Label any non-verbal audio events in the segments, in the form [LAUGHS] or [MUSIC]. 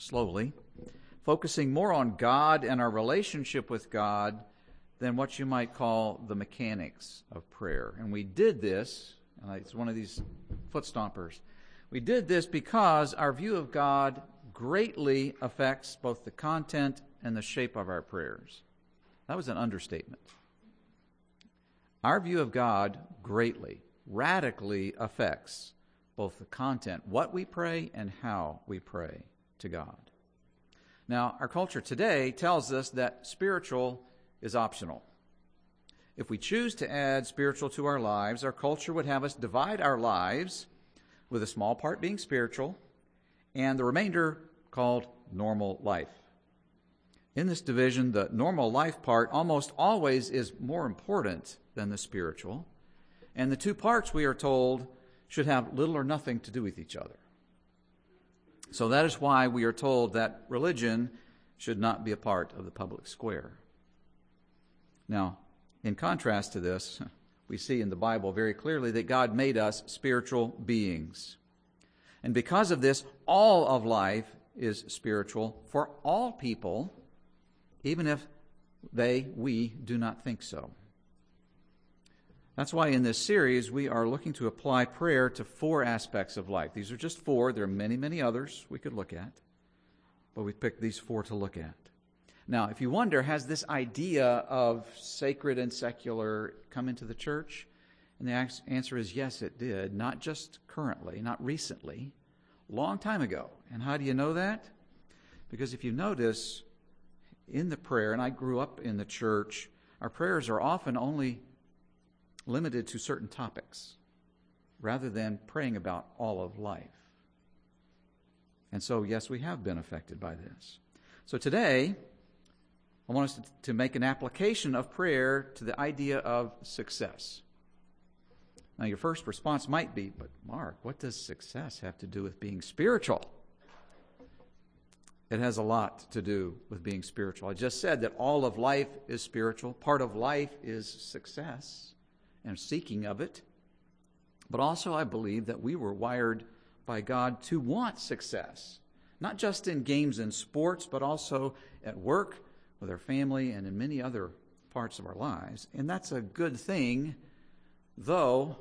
slowly, focusing more on God and our relationship with God than what you might call the mechanics of prayer. And we did this, and it's one of these foot stompers. We did this because our view of God greatly affects both the content and the shape of our prayers. That was an understatement. Our view of God greatly, radically affects both the content, what we pray, and how we pray to God. Now, our culture today tells us that spiritual is optional. If we choose to add spiritual to our lives, our culture would have us divide our lives with a small part being spiritual and the remainder called normal life. In this division, the normal life part almost always is more important than the spiritual, and the two parts, we are told, should have little or nothing to do with each other. So that is why we are told that religion should not be a part of the public square. Now, in contrast to this, we see in the Bible very clearly that God made us spiritual beings. And because of this, all of life is spiritual for all people, even if they, we, do not think so. That's why in this series we are looking to apply prayer to four aspects of life. These are just four. There are many, many others we could look at, but we picked these four to look at. Now, if you wonder, has this idea of sacred and secular come into the church? And the answer is yes, it did. Not just currently, not recently, long time ago. And how do you know that? Because if you notice in the prayer, and I grew up in the church, our prayers are often only limited to certain topics rather than praying about all of life. And so, yes, we have been affected by this. So today, I want us to make an application of prayer to the idea of success. Now, your first response might be, but Mark, what does success have to do with being spiritual? It has a lot to do with being spiritual. I just said that all of life is spiritual. Part of life is success and seeking of it. But also, I believe that we were wired by God to want success, not just in games and sports, but also at work with our family, and in many other parts of our lives. And that's a good thing, though,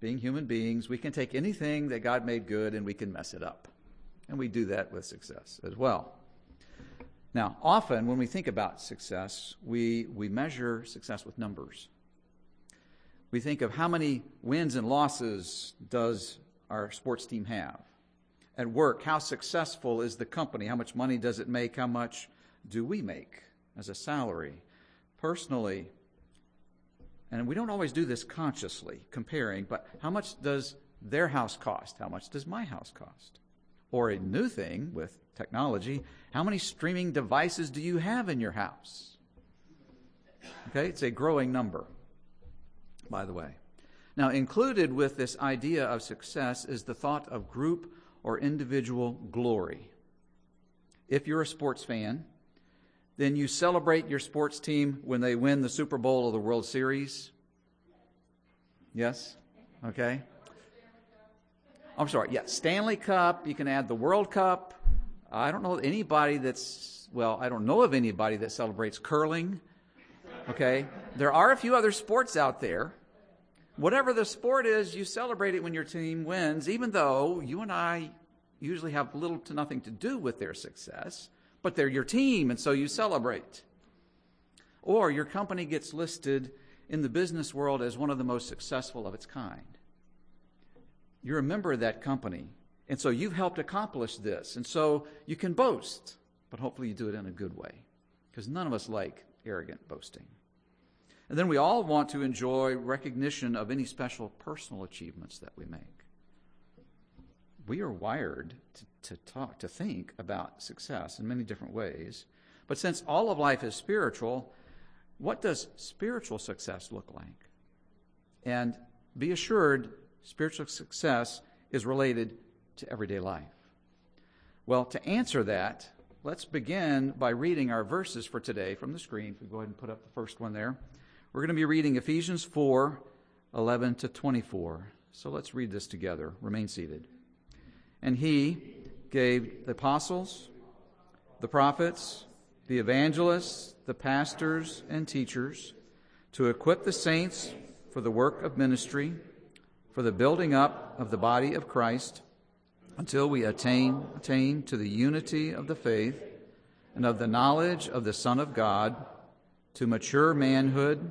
being human beings, we can take anything that God made good and we can mess it up. And we do that with success as well. Now, often when we think about success, we, we measure success with numbers. We think of how many wins and losses does our sports team have? At work, how successful is the company? How much money does it make? How much do we make as a salary? Personally, and we don't always do this consciously, comparing, but how much does their house cost? How much does my house cost? Or a new thing with technology, how many streaming devices do you have in your house? Okay, it's a growing number, by the way. Now, included with this idea of success is the thought of group or individual glory. If you're a sports fan, then you celebrate your sports team when they win the Super Bowl or the World Series? Yes? Okay. I'm sorry. Yeah, Stanley Cup. You can add the World Cup. I don't know anybody that's, well, I don't know of anybody that celebrates curling. Okay. There are a few other sports out there. Whatever the sport is, you celebrate it when your team wins, even though you and I usually have little to nothing to do with their success but they're your team, and so you celebrate. Or your company gets listed in the business world as one of the most successful of its kind. You're a member of that company, and so you've helped accomplish this, and so you can boast, but hopefully you do it in a good way, because none of us like arrogant boasting. And then we all want to enjoy recognition of any special personal achievements that we make we are wired to, to talk, to think about success in many different ways. But since all of life is spiritual, what does spiritual success look like? And be assured, spiritual success is related to everyday life. Well, to answer that, let's begin by reading our verses for today from the screen. If we go ahead and put up the first one there. We're going to be reading Ephesians 4 11 to 24. So let's read this together. Remain seated. And he gave the apostles, the prophets, the evangelists, the pastors, and teachers, to equip the saints for the work of ministry, for the building up of the body of Christ, until we attain, attain to the unity of the faith and of the knowledge of the Son of God, to mature manhood,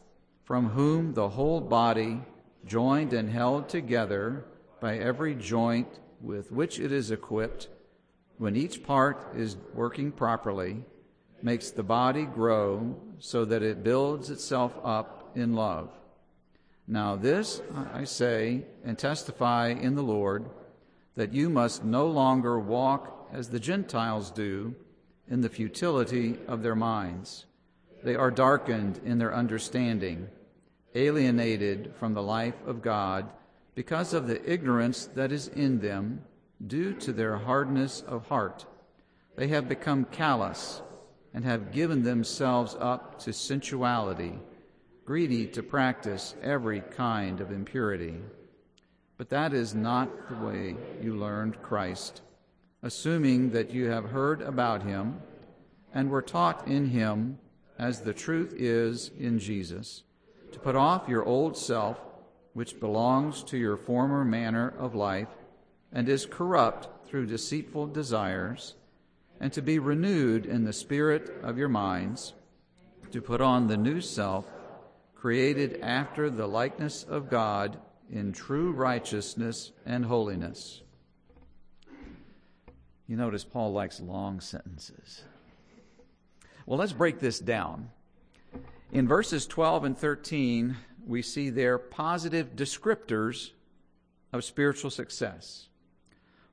from whom the whole body, joined and held together by every joint with which it is equipped, when each part is working properly, makes the body grow so that it builds itself up in love. Now, this I say and testify in the Lord that you must no longer walk as the Gentiles do in the futility of their minds. They are darkened in their understanding, alienated from the life of God because of the ignorance that is in them due to their hardness of heart. They have become callous and have given themselves up to sensuality, greedy to practice every kind of impurity. But that is not the way you learned Christ assuming that you have heard about him and were taught in him as the truth is in Jesus, to put off your old self, which belongs to your former manner of life and is corrupt through deceitful desires, and to be renewed in the spirit of your minds, to put on the new self, created after the likeness of God in true righteousness and holiness. You notice Paul likes long sentences. Well, let's break this down. In verses 12 and 13, we see their positive descriptors of spiritual success.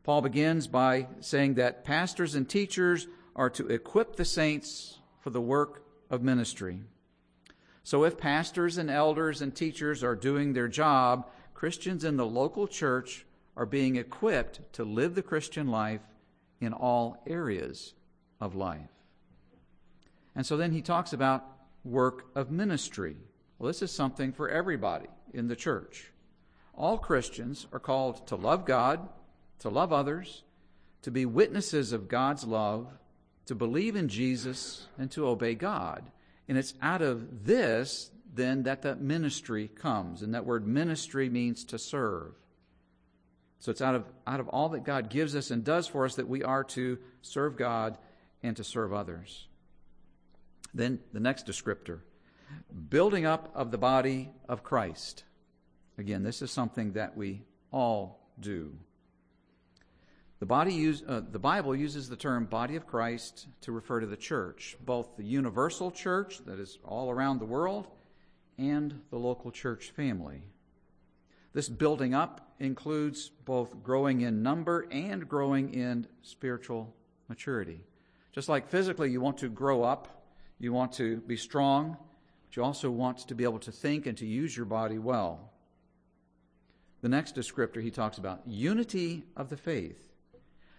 Paul begins by saying that pastors and teachers are to equip the saints for the work of ministry. So, if pastors and elders and teachers are doing their job, Christians in the local church are being equipped to live the Christian life in all areas of life. And so then he talks about work of ministry. Well, this is something for everybody in the church. All Christians are called to love God, to love others, to be witnesses of God's love, to believe in Jesus, and to obey God. And it's out of this then that the ministry comes. And that word ministry means to serve. So it's out of, out of all that God gives us and does for us that we are to serve God and to serve others. Then the next descriptor building up of the body of Christ. Again, this is something that we all do. The, body use, uh, the Bible uses the term body of Christ to refer to the church, both the universal church that is all around the world and the local church family. This building up includes both growing in number and growing in spiritual maturity. Just like physically, you want to grow up, you want to be strong, but you also want to be able to think and to use your body well. The next descriptor he talks about unity of the faith,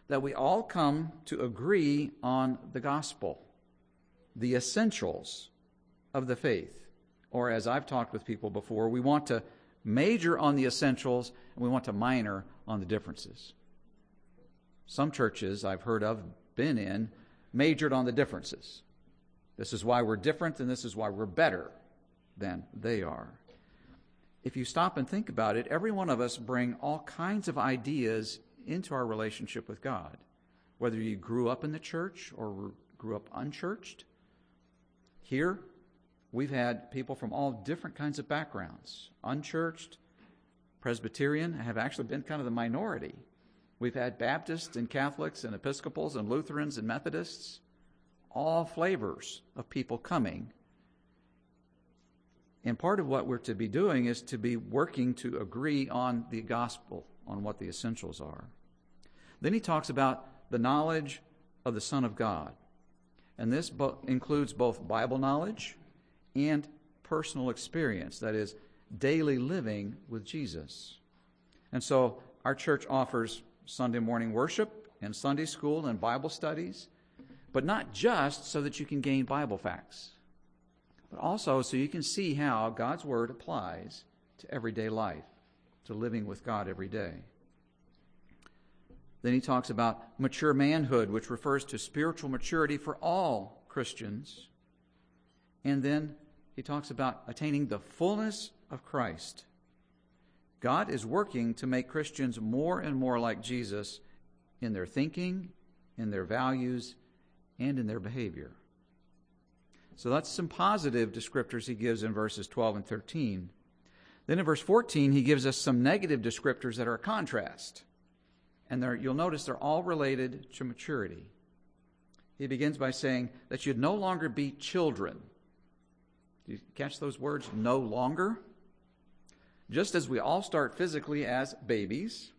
that we all come to agree on the gospel, the essentials of the faith. Or, as I've talked with people before, we want to major on the essentials, and we want to minor on the differences. Some churches I've heard of, been in, majored on the differences. This is why we're different, and this is why we're better than they are. If you stop and think about it, every one of us bring all kinds of ideas into our relationship with God. Whether you grew up in the church or grew up unchurched, here we've had people from all different kinds of backgrounds. Unchurched, Presbyterian have actually been kind of the minority. We've had Baptists and Catholics and Episcopals and Lutherans and Methodists, all flavors of people coming. And part of what we're to be doing is to be working to agree on the gospel, on what the essentials are. Then he talks about the knowledge of the Son of God. And this bo- includes both Bible knowledge and personal experience, that is, daily living with Jesus. And so our church offers Sunday morning worship and Sunday school and Bible studies, but not just so that you can gain Bible facts, but also so you can see how God's Word applies to everyday life, to living with God every day. Then he talks about mature manhood, which refers to spiritual maturity for all Christians. And then he talks about attaining the fullness of Christ. God is working to make Christians more and more like Jesus in their thinking, in their values, and in their behavior. So that's some positive descriptors he gives in verses 12 and 13. Then in verse 14, he gives us some negative descriptors that are a contrast. And you'll notice they're all related to maturity. He begins by saying that you'd no longer be children. Do you catch those words? No longer? Just as we all start physically as babies,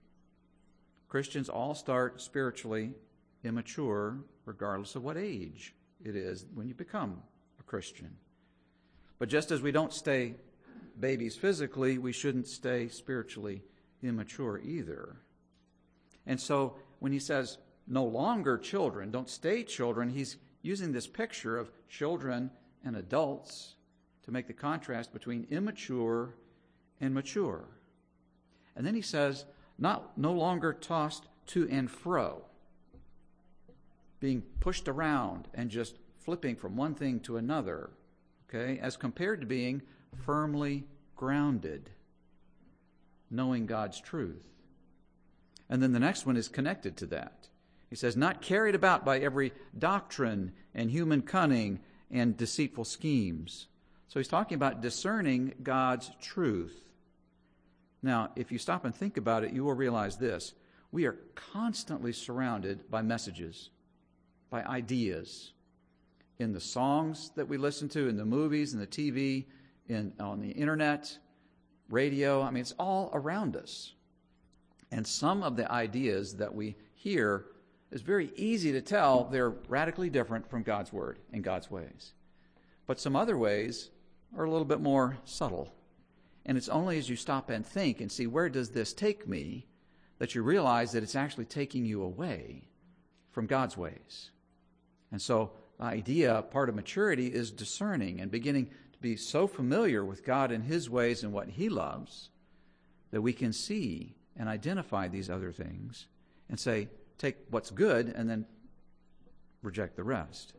Christians all start spiritually immature, regardless of what age it is when you become a Christian. But just as we don't stay babies physically, we shouldn't stay spiritually immature either. And so when he says, no longer children, don't stay children, he's using this picture of children and adults to make the contrast between immature and mature. And then he says, not no longer tossed to and fro, being pushed around and just flipping from one thing to another, okay, as compared to being firmly grounded, knowing God's truth. And then the next one is connected to that. He says, not carried about by every doctrine and human cunning and deceitful schemes. So he's talking about discerning God's truth. Now, if you stop and think about it, you will realize this. We are constantly surrounded by messages, by ideas. In the songs that we listen to, in the movies, in the TV, in, on the internet, radio, I mean, it's all around us. And some of the ideas that we hear is very easy to tell they're radically different from God's Word and God's ways. But some other ways are a little bit more subtle. And it's only as you stop and think and see where does this take me that you realize that it's actually taking you away from God's ways. And so idea, part of maturity, is discerning and beginning to be so familiar with God and His ways and what He loves that we can see and identify these other things and say, take what's good and then reject the rest.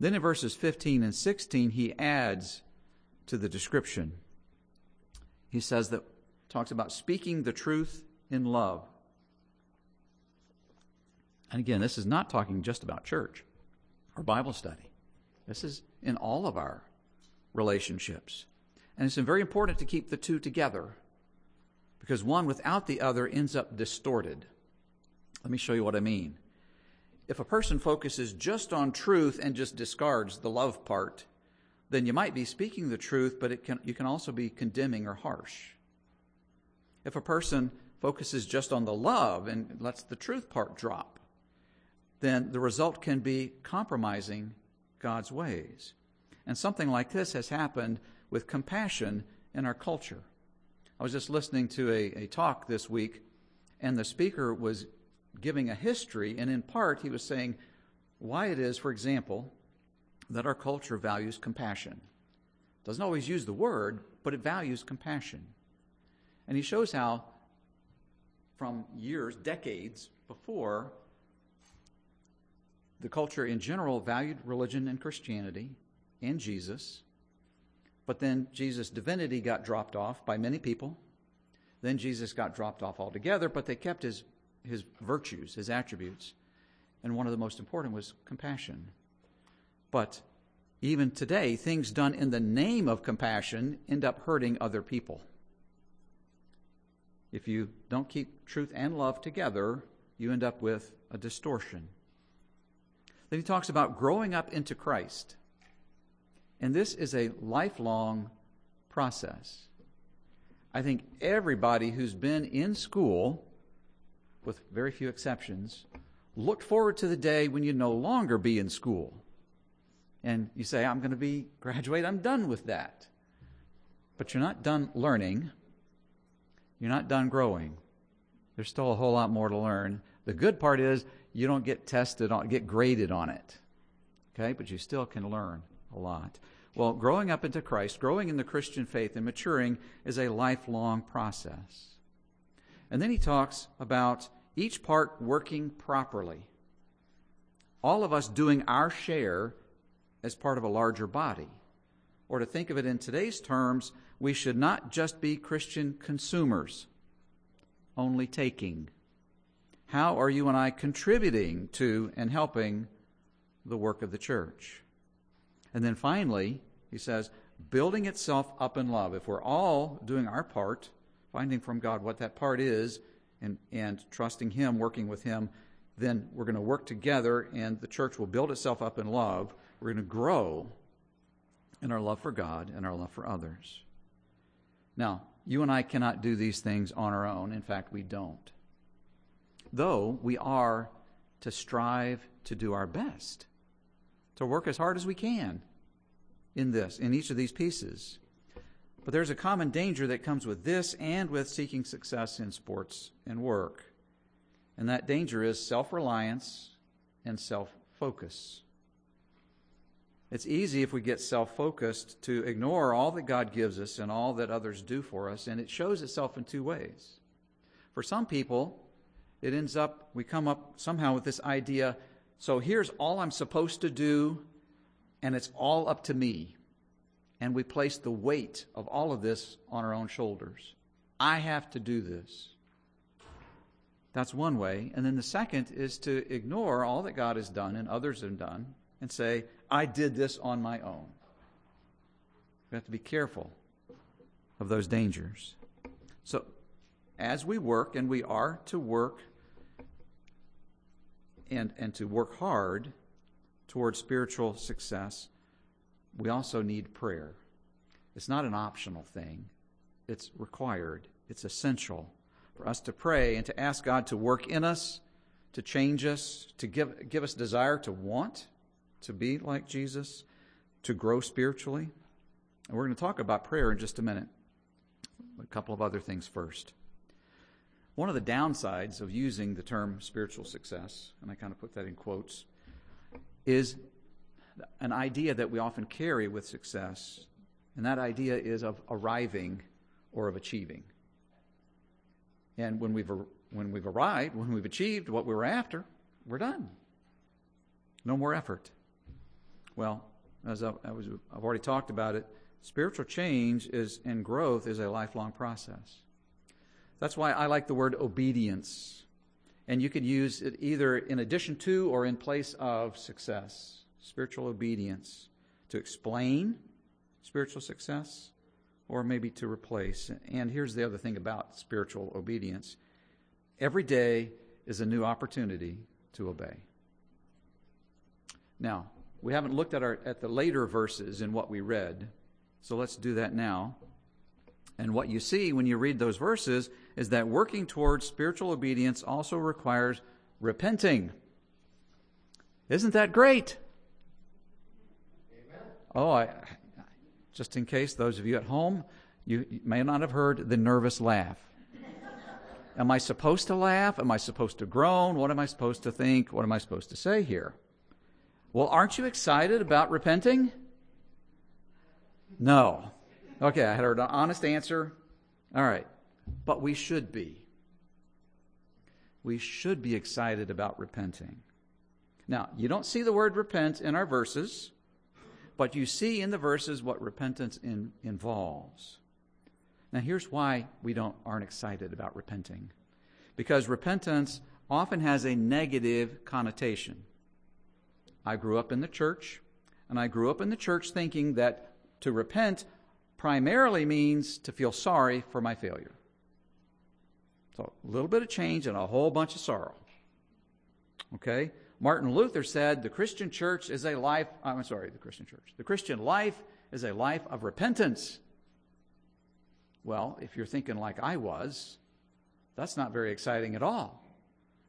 Then in verses 15 and 16, he adds to the description he says that talks about speaking the truth in love. And again, this is not talking just about church or Bible study. This is in all of our relationships. And it's very important to keep the two together because one without the other ends up distorted. Let me show you what I mean. If a person focuses just on truth and just discards the love part, then you might be speaking the truth, but it can, you can also be condemning or harsh. If a person focuses just on the love and lets the truth part drop, then the result can be compromising God's ways. And something like this has happened with compassion in our culture. I was just listening to a, a talk this week, and the speaker was giving a history, and in part, he was saying why it is, for example, that our culture values compassion. Doesn't always use the word, but it values compassion. And he shows how, from years, decades before, the culture in general valued religion and Christianity and Jesus. But then Jesus' divinity got dropped off by many people. Then Jesus got dropped off altogether, but they kept his, his virtues, his attributes. And one of the most important was compassion. But even today, things done in the name of compassion end up hurting other people. If you don't keep truth and love together, you end up with a distortion. Then he talks about growing up into Christ. And this is a lifelong process. I think everybody who's been in school, with very few exceptions, looked forward to the day when you no longer be in school and you say, I'm going to be [LAUGHS] graduate, I'm done with that. But you're not done learning. You're not done growing. There's still a whole lot more to learn. The good part is you don't get tested on, get graded on it. Okay, but you still can learn a lot. Well, growing up into Christ, growing in the Christian faith, and maturing is a lifelong process. And then he talks about each part working properly. All of us doing our share as part of a larger body. Or to think of it in today's terms, we should not just be Christian consumers, only taking. How are you and I contributing to and helping the work of the church? And then finally, he says, building itself up in love. If we're all doing our part, finding from God what that part is, and, and trusting Him, working with Him, then we're going to work together and the church will build itself up in love. We're going to grow in our love for God and our love for others. Now, you and I cannot do these things on our own. In fact, we don't. Though we are to strive to do our best, to work as hard as we can in this, in each of these pieces. But there's a common danger that comes with this and with seeking success in sports and work. And that danger is self reliance and self focus. It's easy if we get self focused to ignore all that God gives us and all that others do for us, and it shows itself in two ways. For some people, it ends up, we come up somehow with this idea so here's all I'm supposed to do, and it's all up to me. And we place the weight of all of this on our own shoulders. I have to do this. That's one way. And then the second is to ignore all that God has done and others have done and say, I did this on my own. We have to be careful of those dangers. So, as we work, and we are to work and, and to work hard towards spiritual success, we also need prayer. It's not an optional thing, it's required, it's essential for us to pray and to ask God to work in us, to change us, to give, give us desire to want to be like Jesus, to grow spiritually. And we're going to talk about prayer in just a minute. A couple of other things first. One of the downsides of using the term spiritual success, and I kind of put that in quotes, is an idea that we often carry with success, and that idea is of arriving or of achieving. And when we've, when we've arrived, when we've achieved what we were after, we're done. No more effort. Well, as I've already talked about it, spiritual change is and growth is a lifelong process. That's why I like the word obedience. And you could use it either in addition to or in place of success. Spiritual obedience to explain spiritual success or maybe to replace. And here's the other thing about spiritual obedience every day is a new opportunity to obey. Now, we haven't looked at, our, at the later verses in what we read, so let's do that now. And what you see when you read those verses is that working towards spiritual obedience also requires repenting. Isn't that great? Amen. Oh, I, just in case those of you at home, you may not have heard the nervous laugh. [LAUGHS] am I supposed to laugh? Am I supposed to groan? What am I supposed to think? What am I supposed to say here? Well, aren't you excited about repenting? No. Okay, I had an honest answer. All right. But we should be. We should be excited about repenting. Now, you don't see the word repent in our verses, but you see in the verses what repentance in, involves. Now, here's why we don't, aren't excited about repenting. Because repentance often has a negative connotation. I grew up in the church, and I grew up in the church thinking that to repent primarily means to feel sorry for my failure. So a little bit of change and a whole bunch of sorrow. Okay? Martin Luther said the Christian church is a life, I'm sorry, the Christian church. The Christian life is a life of repentance. Well, if you're thinking like I was, that's not very exciting at all.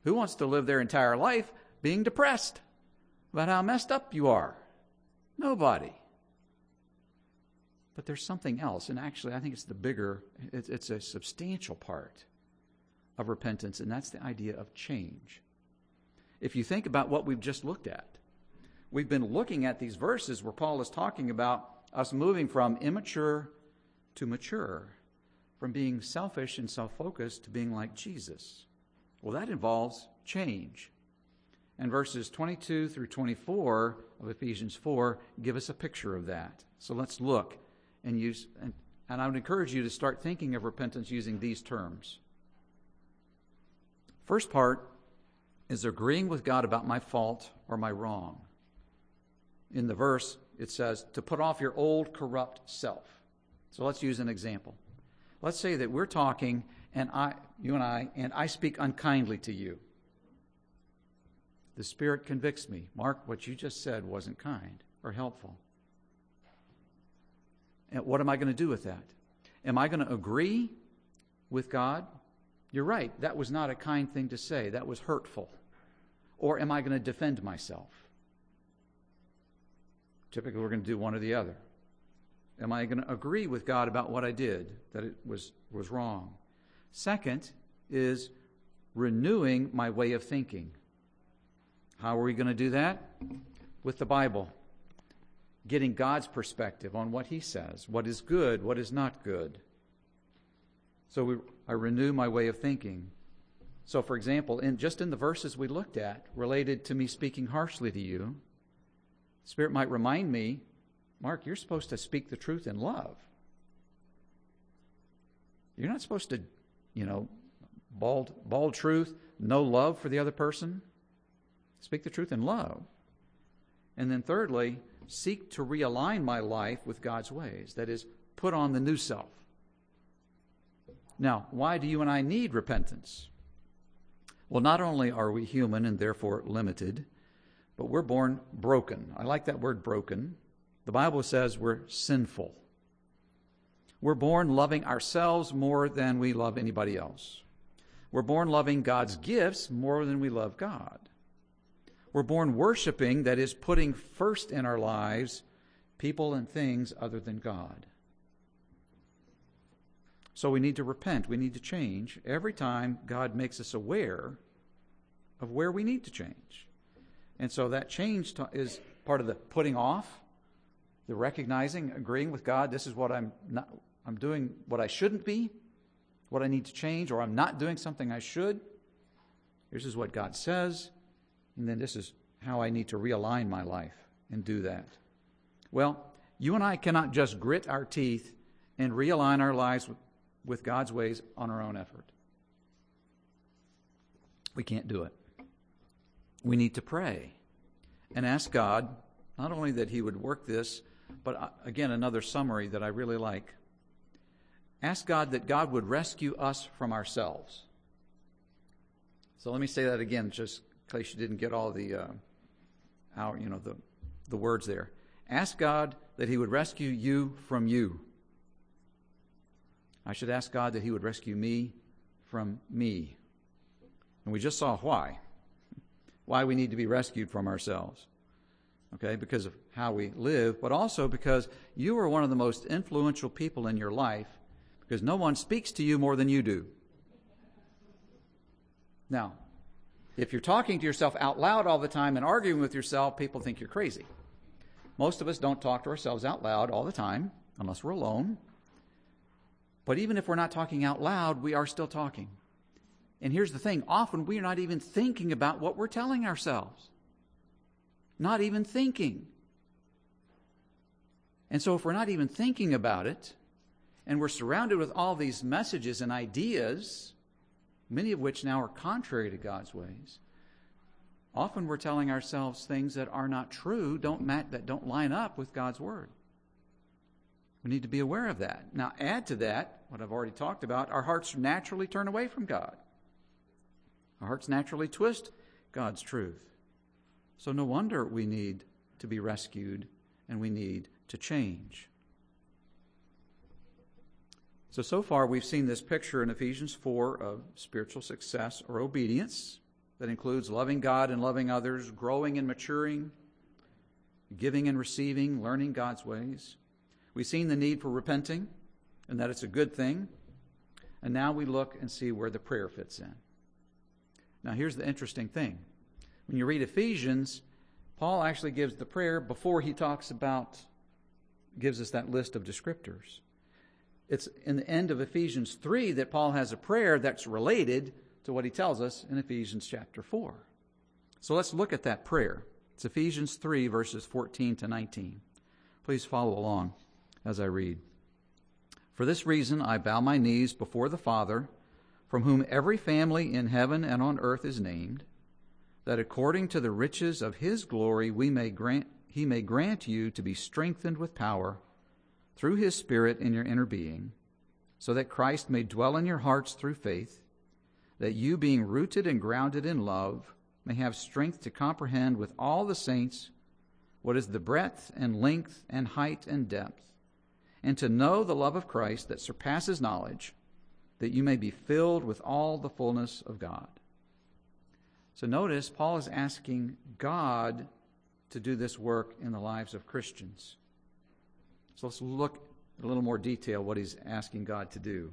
Who wants to live their entire life being depressed about how messed up you are? Nobody. But there's something else, and actually, I think it's the bigger, it's, it's a substantial part of repentance, and that's the idea of change. If you think about what we've just looked at, we've been looking at these verses where Paul is talking about us moving from immature to mature, from being selfish and self focused to being like Jesus. Well, that involves change. And verses 22 through 24 of Ephesians 4 give us a picture of that. So let's look and use, and, and I would encourage you to start thinking of repentance using these terms. First part is agreeing with God about my fault or my wrong. In the verse, it says to put off your old corrupt self. So let's use an example. Let's say that we're talking and I you and I and I speak unkindly to you. The Spirit convicts me. Mark, what you just said wasn't kind or helpful. And what am I going to do with that? Am I going to agree with God? You're right, that was not a kind thing to say, that was hurtful. Or am I going to defend myself? Typically, we're going to do one or the other. Am I going to agree with God about what I did, that it was, was wrong? Second is renewing my way of thinking. How are we going to do that? With the Bible. Getting God's perspective on what He says, what is good, what is not good. So we, I renew my way of thinking. So, for example, in, just in the verses we looked at related to me speaking harshly to you, Spirit might remind me, Mark, you're supposed to speak the truth in love. You're not supposed to, you know, bald, bald truth, no love for the other person. Speak the truth in love. And then, thirdly, seek to realign my life with God's ways. That is, put on the new self. Now, why do you and I need repentance? Well, not only are we human and therefore limited, but we're born broken. I like that word broken. The Bible says we're sinful. We're born loving ourselves more than we love anybody else. We're born loving God's gifts more than we love God. We're born worshiping, that is, putting first in our lives people and things other than God. So we need to repent. We need to change every time God makes us aware of where we need to change. And so that change is part of the putting off, the recognizing, agreeing with God. This is what I'm not, I'm doing what I shouldn't be, what I need to change, or I'm not doing something I should. This is what God says. And then this is how I need to realign my life and do that. Well, you and I cannot just grit our teeth and realign our lives with God's ways on our own effort. We can't do it. We need to pray and ask God not only that He would work this, but uh, again, another summary that I really like. Ask God that God would rescue us from ourselves. So let me say that again, just case you didn't get all the, uh, our, you know, the, the words there. Ask God that He would rescue you from you. I should ask God that He would rescue me from me. And we just saw why. Why we need to be rescued from ourselves. Okay, because of how we live, but also because you are one of the most influential people in your life because no one speaks to you more than you do. Now, if you're talking to yourself out loud all the time and arguing with yourself, people think you're crazy. Most of us don't talk to ourselves out loud all the time unless we're alone. But even if we're not talking out loud, we are still talking. And here's the thing often we are not even thinking about what we're telling ourselves. Not even thinking. And so, if we're not even thinking about it, and we're surrounded with all these messages and ideas, many of which now are contrary to God's ways. Often we're telling ourselves things that are not true, don't that don't line up with God's word. We need to be aware of that. Now, add to that what I've already talked about. Our hearts naturally turn away from God. Our hearts naturally twist God's truth. So, no wonder we need to be rescued and we need to change. So, so far we've seen this picture in Ephesians 4 of spiritual success or obedience that includes loving God and loving others, growing and maturing, giving and receiving, learning God's ways. We've seen the need for repenting and that it's a good thing. And now we look and see where the prayer fits in. Now, here's the interesting thing. When you read Ephesians, Paul actually gives the prayer before he talks about, gives us that list of descriptors. It's in the end of Ephesians 3 that Paul has a prayer that's related to what he tells us in Ephesians chapter 4. So let's look at that prayer. It's Ephesians 3, verses 14 to 19. Please follow along as I read. For this reason I bow my knees before the Father, from whom every family in heaven and on earth is named, that according to the riches of his glory we may grant, he may grant you to be strengthened with power through his Spirit in your inner being, so that Christ may dwell in your hearts through faith, that you, being rooted and grounded in love, may have strength to comprehend with all the saints what is the breadth and length and height and depth, and to know the love of Christ that surpasses knowledge, that you may be filled with all the fullness of God. So notice, Paul is asking God to do this work in the lives of Christians. So let's look a little more detail what he's asking God to do.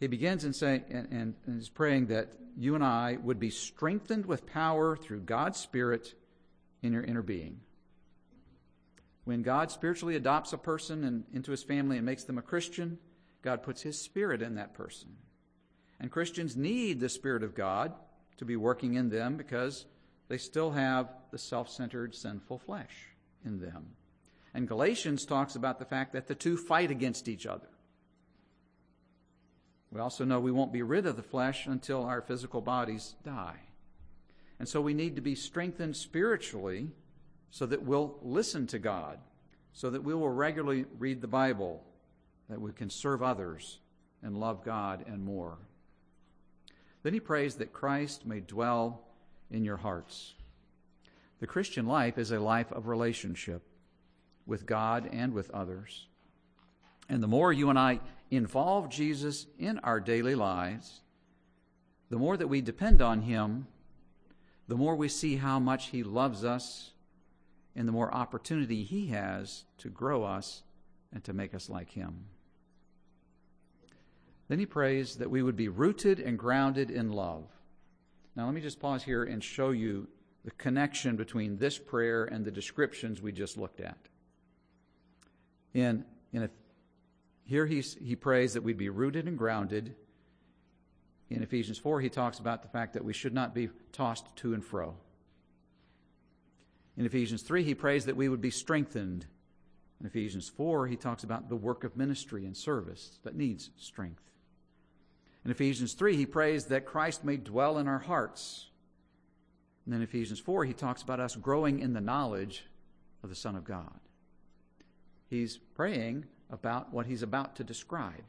He begins in saying and, and, and is praying that you and I would be strengthened with power through God's Spirit in your inner being. When God spiritually adopts a person and, into his family and makes them a Christian, God puts his spirit in that person. And Christians need the Spirit of God to be working in them because they still have the self centered, sinful flesh in them. And Galatians talks about the fact that the two fight against each other. We also know we won't be rid of the flesh until our physical bodies die. And so we need to be strengthened spiritually so that we'll listen to God, so that we will regularly read the Bible, that we can serve others and love God and more. Then he prays that Christ may dwell in your hearts. The Christian life is a life of relationship with God and with others. And the more you and I involve Jesus in our daily lives, the more that we depend on Him, the more we see how much He loves us, and the more opportunity He has to grow us and to make us like Him. Then He prays that we would be rooted and grounded in love. Now, let me just pause here and show you the connection between this prayer and the descriptions we just looked at. In, in a, here he's, he prays that we'd be rooted and grounded. In Ephesians 4, he talks about the fact that we should not be tossed to and fro. In Ephesians 3, he prays that we would be strengthened. In Ephesians 4, he talks about the work of ministry and service that needs strength. In Ephesians 3, he prays that Christ may dwell in our hearts. And then in Ephesians 4, he talks about us growing in the knowledge of the Son of God. He's praying about what he's about to describe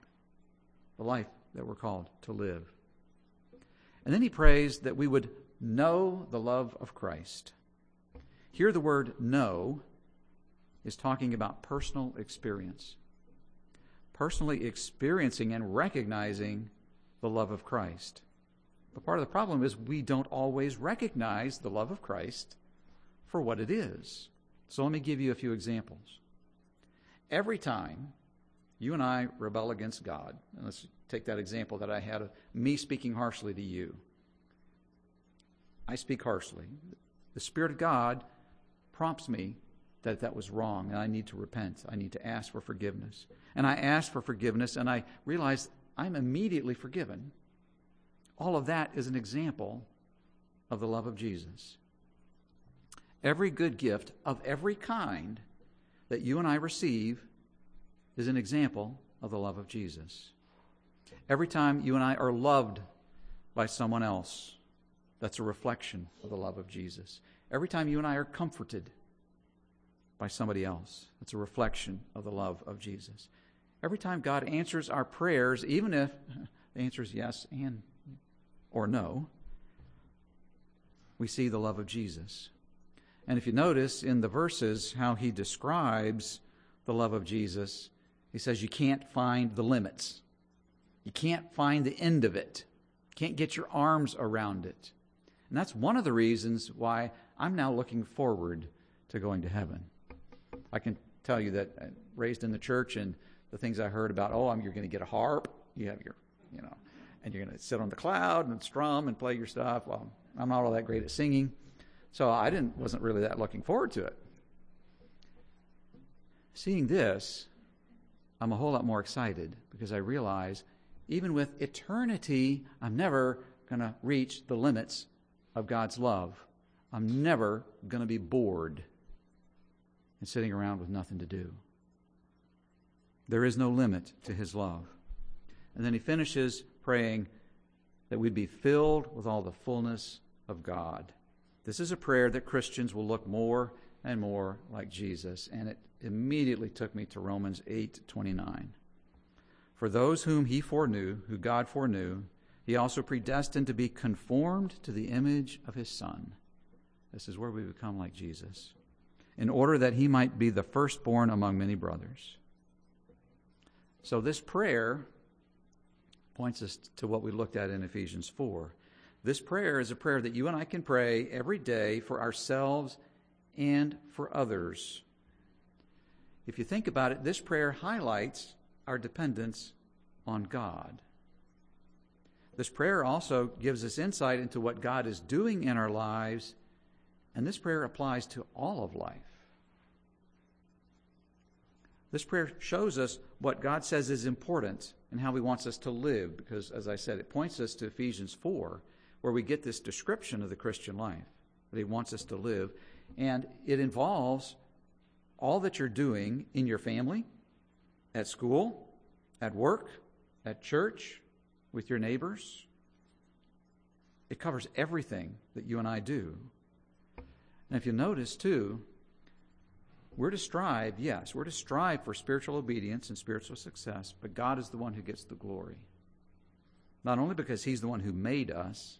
the life that we're called to live. And then he prays that we would know the love of Christ. Here, the word know is talking about personal experience. Personally experiencing and recognizing the love of Christ. But part of the problem is we don't always recognize the love of Christ for what it is. So let me give you a few examples. Every time you and I rebel against God, and let's take that example that I had of me speaking harshly to you. I speak harshly. The Spirit of God prompts me that that was wrong and I need to repent. I need to ask for forgiveness. And I ask for forgiveness and I realize I'm immediately forgiven. All of that is an example of the love of Jesus. Every good gift of every kind that you and I receive is an example of the love of Jesus. Every time you and I are loved by someone else, that's a reflection of the love of Jesus. Every time you and I are comforted by somebody else, that's a reflection of the love of Jesus. Every time God answers our prayers, even if the answer is yes and or no, we see the love of Jesus. And if you notice in the verses how he describes the love of Jesus, he says you can't find the limits. You can't find the end of it. You can't get your arms around it. And that's one of the reasons why I'm now looking forward to going to heaven. I can tell you that uh, raised in the church and the things I heard about, oh, you're going to get a harp, you have your, you know, and you're going to sit on the cloud and strum and play your stuff. Well, I'm not all that great at singing, so I didn't wasn't really that looking forward to it. Seeing this, I'm a whole lot more excited because I realize even with eternity, I'm never going to reach the limits of God's love. I'm never going to be bored and sitting around with nothing to do. There is no limit to his love. And then he finishes praying that we'd be filled with all the fullness of God. This is a prayer that Christians will look more and more like Jesus, and it immediately took me to Romans 8:29. For those whom he foreknew, who God foreknew, he also predestined to be conformed to the image of his son. This is where we become like Jesus, in order that he might be the firstborn among many brothers. So this prayer points us to what we looked at in Ephesians 4. This prayer is a prayer that you and I can pray every day for ourselves and for others. If you think about it, this prayer highlights our dependence on God. This prayer also gives us insight into what God is doing in our lives, and this prayer applies to all of life. This prayer shows us what God says is important and how He wants us to live, because, as I said, it points us to Ephesians 4, where we get this description of the Christian life that He wants us to live. And it involves all that you're doing in your family, at school, at work, at church, with your neighbors. It covers everything that you and I do. And if you notice, too, we're to strive, yes, we're to strive for spiritual obedience and spiritual success, but God is the one who gets the glory. Not only because He's the one who made us,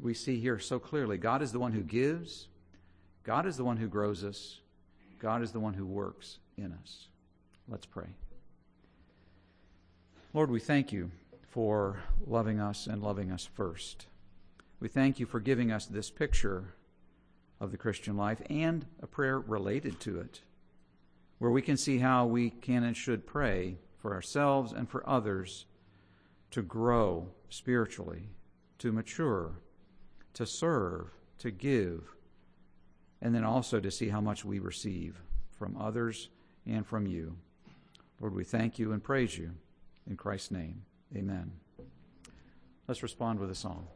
we see here so clearly God is the one who gives, God is the one who grows us, God is the one who works in us. Let's pray. Lord, we thank you for loving us and loving us first. We thank you for giving us this picture of the Christian life and a prayer related to it, where we can see how we can and should pray for ourselves and for others to grow spiritually, to mature, to serve, to give, and then also to see how much we receive from others and from you. Lord, we thank you and praise you. In Christ's name, amen. Let's respond with a song.